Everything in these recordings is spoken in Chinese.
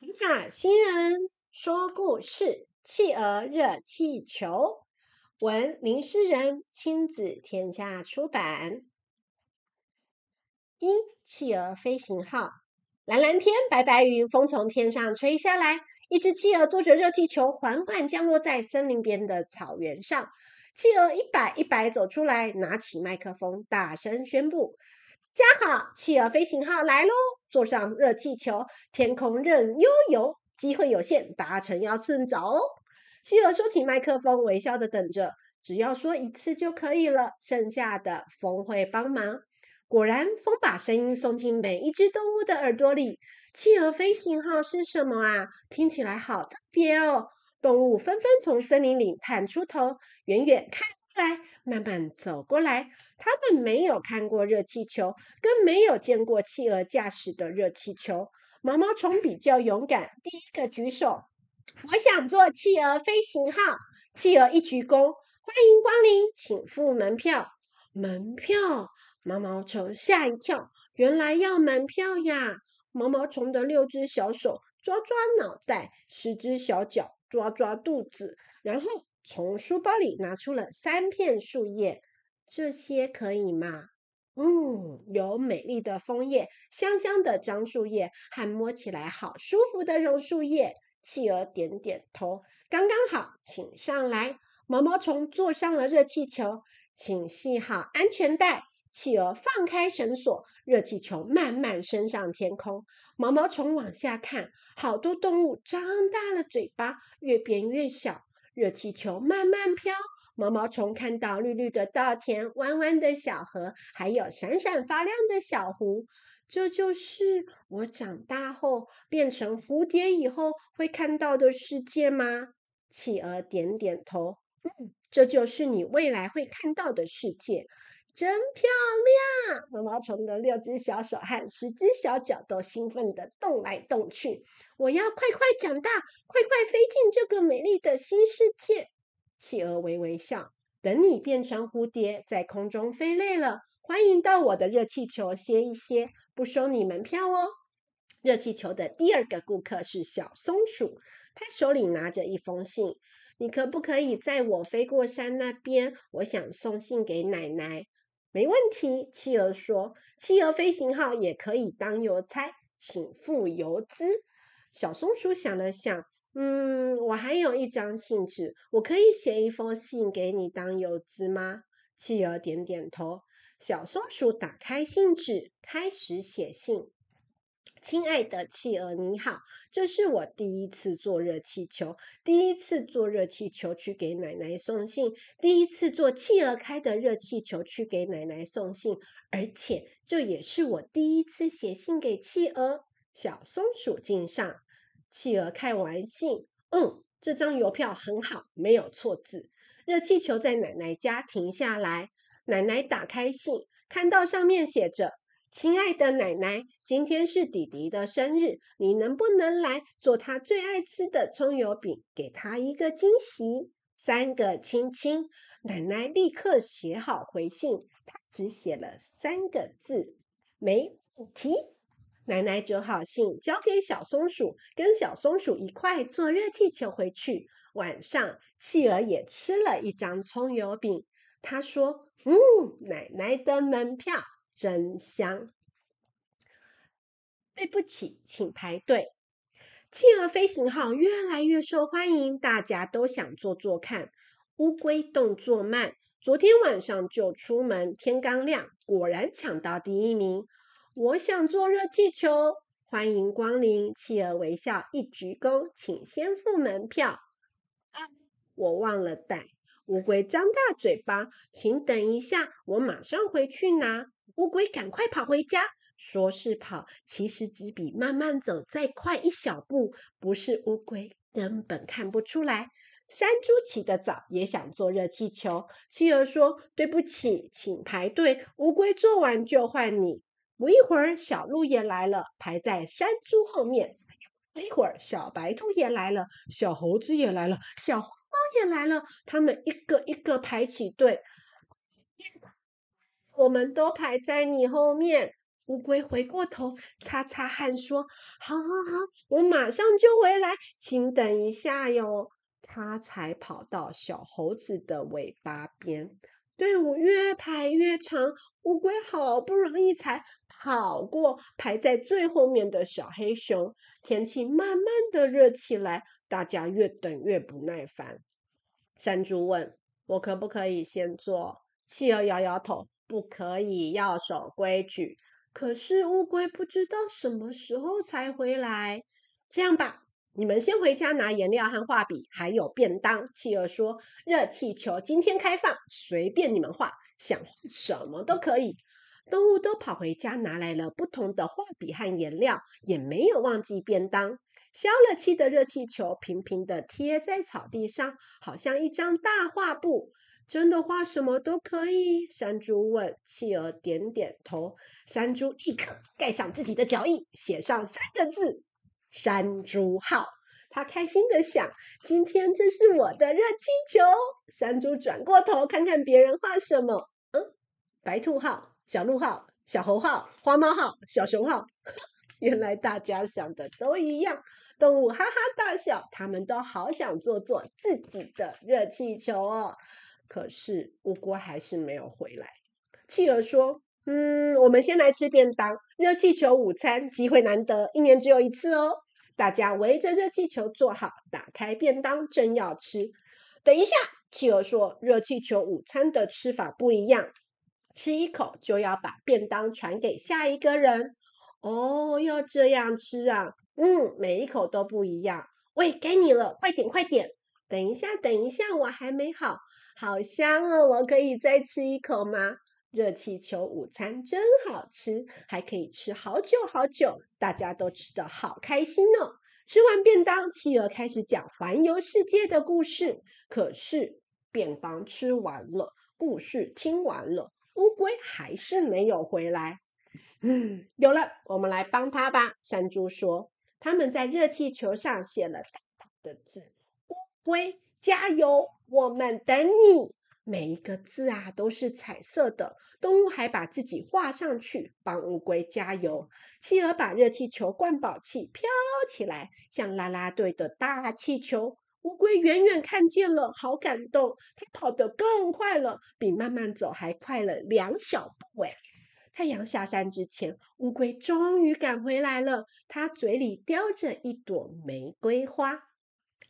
塔塔星人说故事：企鹅热气球，文林诗人，亲子天下出版。一企鹅飞行号，蓝蓝天，白白云，风从天上吹下来。一只企鹅坐着热气球，缓缓降落在森林边的草原上。企鹅一摆一摆走出来，拿起麦克风，大声宣布。大家好，企鹅飞行号来喽！坐上热气球，天空任悠游，机会有限，达成要趁早哦。企鹅收起麦克风，微笑的等着，只要说一次就可以了，剩下的风会帮忙。果然，风把声音送进每一只动物的耳朵里。企鹅飞行号是什么啊？听起来好特别哦！动物纷纷从森林里探出头，远远看。来，慢慢走过来。他们没有看过热气球，更没有见过企鹅驾驶的热气球。毛毛虫比较勇敢，第一个举手：“我想坐企鹅飞行号。”企鹅一鞠躬：“欢迎光临，请付门票。”门票？毛毛虫吓一跳，原来要门票呀！毛毛虫的六只小手抓抓脑袋，十只小脚抓抓肚子，然后。从书包里拿出了三片树叶，这些可以吗？嗯，有美丽的枫叶，香香的樟树叶，还摸起来好舒服的榕树叶。企鹅点点头，刚刚好，请上来。毛毛虫坐上了热气球，请系好安全带。企鹅放开绳索，热气球慢慢升上天空。毛毛虫往下看，好多动物张大了嘴巴，越变越小。热气球慢慢飘，毛毛虫看到绿绿的稻田、弯弯的小河，还有闪闪发亮的小湖。这就是我长大后变成蝴蝶以后会看到的世界吗？企鹅点点头，嗯，这就是你未来会看到的世界。真漂亮！毛毛虫的六只小手和十只小脚都兴奋地动来动去。我要快快长大，快快飞进这个美丽的新世界。企鹅微微笑，等你变成蝴蝶，在空中飞累了，欢迎到我的热气球歇一歇，不收你门票哦。热气球的第二个顾客是小松鼠，他手里拿着一封信。你可不可以载我飞过山那边？我想送信给奶奶。没问题，企鹅说：“企鹅飞行号也可以当邮差，请付邮资。”小松鼠想了想，嗯，我还有一张信纸，我可以写一封信给你当邮资吗？企鹅点点头。小松鼠打开信纸，开始写信。亲爱的企鹅，你好，这是我第一次坐热气球，第一次坐热气球去给奶奶送信，第一次坐企鹅开的热气球去给奶奶送信，而且这也是我第一次写信给企鹅。小松鼠敬上，企鹅看完信，嗯，这张邮票很好，没有错字。热气球在奶奶家停下来，奶奶打开信，看到上面写着。亲爱的奶奶，今天是弟弟的生日，你能不能来做他最爱吃的葱油饼，给他一个惊喜？三个亲亲。奶奶立刻写好回信，她只写了三个字：没问题。奶奶折好信，交给小松鼠，跟小松鼠一块坐热气球回去。晚上，企鹅也吃了一张葱油饼。他说：“嗯，奶奶的门票。”真香！对不起，请排队。企鹅飞行号越来越受欢迎，大家都想坐坐看。乌龟动作慢，昨天晚上就出门，天刚亮，果然抢到第一名。我想坐热气球，欢迎光临。企鹅微笑一鞠躬，请先付门票。啊，我忘了带。乌龟张大嘴巴，请等一下，我马上回去拿。乌龟赶快跑回家，说是跑，其实只比慢慢走再快一小步。不是乌龟，根本看不出来。山猪起得早，也想坐热气球。企鹅说：“对不起，请排队。乌龟做完就换你。”不一会儿，小鹿也来了，排在山猪后面。不一会儿，小白兔也来了，小猴子也来了，小花猫也来了。他们一个一个排起队。我们都排在你后面，乌龟回过头，擦擦汗，说：“好，好，好，我马上就回来，请等一下哟。”他才跑到小猴子的尾巴边。队伍越排越长，乌龟好不容易才跑过排在最后面的小黑熊。天气慢慢的热起来，大家越等越不耐烦。山猪问：“我可不可以先坐？”企鹅摇摇头：“不可以，要守规矩。”可是乌龟不知道什么时候才回来。这样吧。你们先回家拿颜料和画笔，还有便当。企鹅说：“热气球今天开放，随便你们画，想画什么都可以。”动物都跑回家拿来了不同的画笔和颜料，也没有忘记便当。消了气的热气球平平地贴在草地上，好像一张大画布。真的画什么都可以？山猪问。企鹅点点头。山猪立刻盖上自己的脚印，写上三个字。山猪号，他开心的想：今天这是我的热气球。山猪转过头看看别人画什么，嗯，白兔号、小鹿号、小猴号、花猫号、小熊号。原来大家想的都一样，动物哈哈大笑，他们都好想做做自己的热气球哦。可是乌龟还是没有回来。企鹅说。嗯，我们先来吃便当。热气球午餐机会难得，一年只有一次哦。大家围着热气球坐好，打开便当，正要吃。等一下，企鹅说，热气球午餐的吃法不一样，吃一口就要把便当传给下一个人。哦，要这样吃啊？嗯，每一口都不一样。喂，给你了，快点，快点。等一下，等一下，我还没好，好香哦，我可以再吃一口吗？热气球午餐真好吃，还可以吃好久好久，大家都吃得好开心哦。吃完便当，企鹅开始讲环游世界的故事。可是便当吃完了，故事听完了，乌龟还是没有回来。嗯，有了，我们来帮他吧。山猪说：“他们在热气球上写了大大的字：‘龟加油，我们等你。’”每一个字啊都是彩色的，动物还把自己画上去，帮乌龟加油。企鹅把热气球灌饱气，飘起来，像啦啦队的大气球。乌龟远远看见了，好感动，它跑得更快了，比慢慢走还快了两小步。哎，太阳下山之前，乌龟终于赶回来了，它嘴里叼着一朵玫瑰花，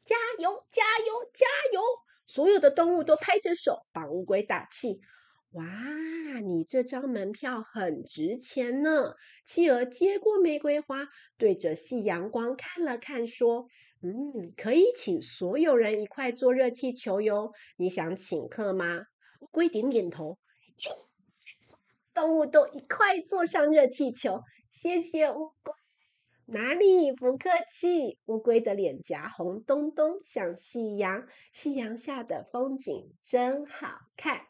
加油，加油，加油！所有的动物都拍着手帮乌龟打气。哇，你这张门票很值钱呢！企鹅接过玫瑰花，对着夕阳光看了看，说：“嗯，可以请所有人一块坐热气球哟。你想请客吗？”乌龟点点头。动物都一块坐上热气球，谢谢乌龟。哪里不客气。乌龟的脸颊红彤彤，像夕阳。夕阳下的风景真好看。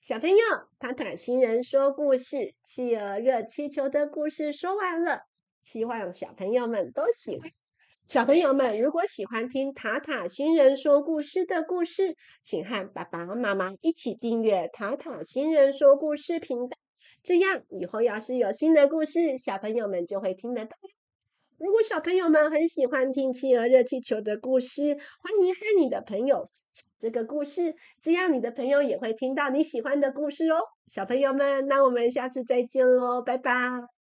小朋友，塔塔星人说故事，企鹅热气球的故事说完了，希望小朋友们都喜欢。小朋友们，如果喜欢听塔塔星人说故事的故事，请和爸爸妈妈一起订阅塔塔星人说故事频道，这样以后要是有新的故事，小朋友们就会听得到。如果小朋友们很喜欢听企鹅热气球的故事，欢迎和你的朋友分享这个故事，这样你的朋友也会听到你喜欢的故事哦。小朋友们，那我们下次再见喽，拜拜。